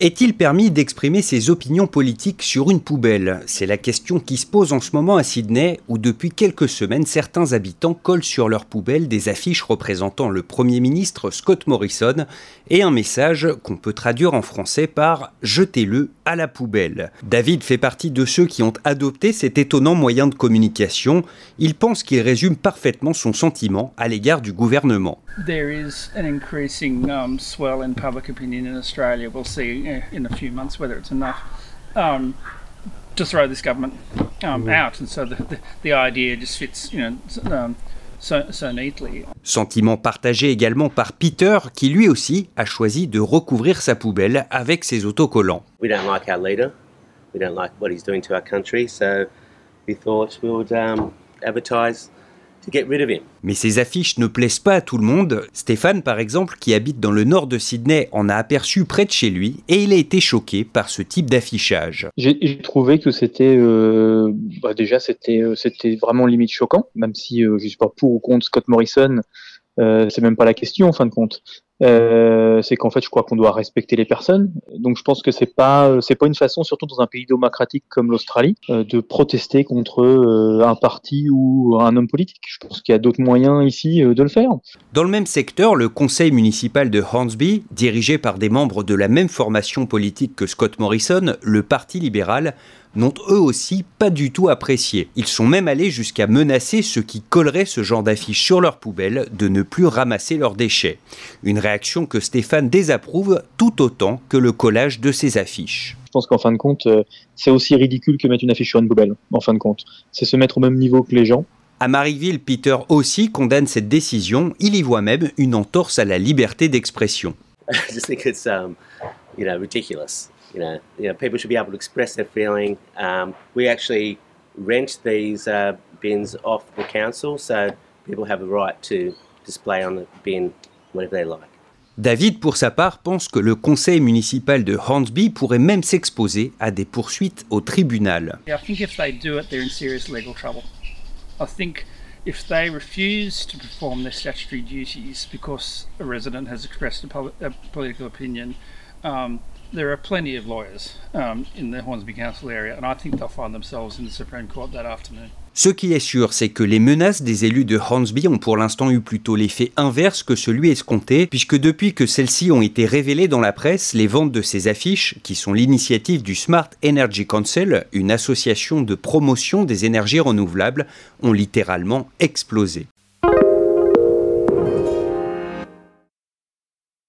Est-il permis d'exprimer ses opinions politiques sur une poubelle? C'est la question qui se pose en ce moment à Sydney, où depuis quelques semaines, certains habitants collent sur leur poubelle des affiches représentant le Premier ministre Scott Morrison et un message qu'on peut traduire en français par Jetez-le à la poubelle. David fait partie de ceux qui ont adopté cet étonnant moyen de communication. Il pense qu'il résume parfaitement son sentiment à l'égard du gouvernement. There is an increasing um, swell in public opinion in in a few months whether it's enough um, to throw this government um, mm. out. And so the, the, the, idea just fits, you know, um, so, so neatly. Sentiment partagé également par Peter, qui lui aussi a choisi de recouvrir sa poubelle avec ses autocollants. We don't like our leader. We don't like what he's doing to our country. So we thought we would um, advertise mais ces affiches ne plaisent pas à tout le monde. Stéphane, par exemple, qui habite dans le nord de Sydney, en a aperçu près de chez lui et il a été choqué par ce type d'affichage. J'ai trouvé que c'était euh, bah déjà c'était euh, c'était vraiment limite choquant, même si euh, je suis pas pour ou contre Scott Morrison. Euh, c'est même pas la question en fin de compte. Euh, c'est qu'en fait, je crois qu'on doit respecter les personnes. Donc, je pense que c'est pas c'est pas une façon, surtout dans un pays démocratique comme l'Australie, euh, de protester contre euh, un parti ou un homme politique. Je pense qu'il y a d'autres moyens ici de le faire. Dans le même secteur, le conseil municipal de Hornsby, dirigé par des membres de la même formation politique que Scott Morrison, le Parti libéral, n'ont eux aussi pas du tout apprécié. Ils sont même allés jusqu'à menacer ceux qui colleraient ce genre d'affiches sur leur poubelle de ne plus ramasser leurs déchets. Une réaction que Stéphane désapprouve tout autant que le collage de ces affiches. Je pense qu'en fin de compte, euh, c'est aussi ridicule que mettre une affiche sur une poubelle, en fin de compte. C'est se mettre au même niveau que les gens. À Marieville, Peter aussi condamne cette décision. Il y voit même une entorse à la liberté d'expression. You know, you know, people should be able to express their feeling. Um, we actually rent these uh, bins off the council, so people have a right to display on the bin whatever they like. David, pour sa part, pense que le conseil municipal de Hornsby pourrait même s'exposer à des poursuites au tribunal. If they refuse to perform their statutory duties because a resident has expressed a, a political opinion, um, there are plenty of lawyers um, in the Hornsby Council area, and I think they'll find themselves in the Supreme Court that afternoon. Ce qui est sûr, c'est que les menaces des élus de Hornsby ont pour l'instant eu plutôt l'effet inverse que celui escompté, puisque depuis que celles-ci ont été révélées dans la presse, les ventes de ces affiches, qui sont l'initiative du Smart Energy Council, une association de promotion des énergies renouvelables, ont littéralement explosé.